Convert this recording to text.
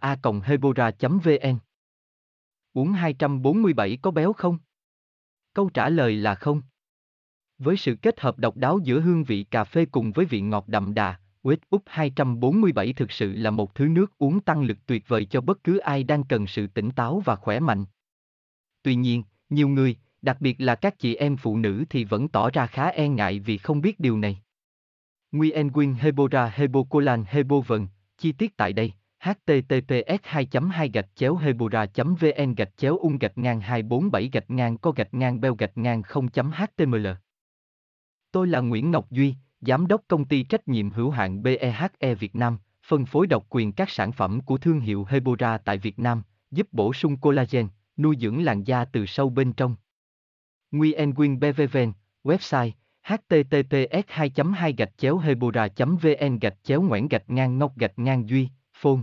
a hebora vn uống 247 có béo không câu trả lời là không với sự kết hợp độc đáo giữa hương vị cà phê cùng với vị ngọt đậm đà Wake Up 247 thực sự là một thứ nước uống tăng lực tuyệt vời cho bất cứ ai đang cần sự tỉnh táo và khỏe mạnh. Tuy nhiên, nhiều người, đặc biệt là các chị em phụ nữ thì vẫn tỏ ra khá e ngại vì không biết điều này. Nguyen Quyên Hebora Hebocolan Hebovần, chi tiết tại đây https 2 2 gạch chéo hebora vn gạch chéo ung gạch ngang 247 gạch ngang co gạch ngang beo gạch ngang 0 html Tôi là Nguyễn Ngọc Duy, Giám đốc công ty trách nhiệm hữu hạn BEHE Việt Nam, phân phối độc quyền các sản phẩm của thương hiệu Hebora tại Việt Nam, giúp bổ sung collagen, nuôi dưỡng làn da từ sâu bên trong. Nguyen Quyên BVVN, website https 2 2 gạch chéo hebora vn gạch chéo ngoãn gạch ngang ngọc gạch ngang duy phone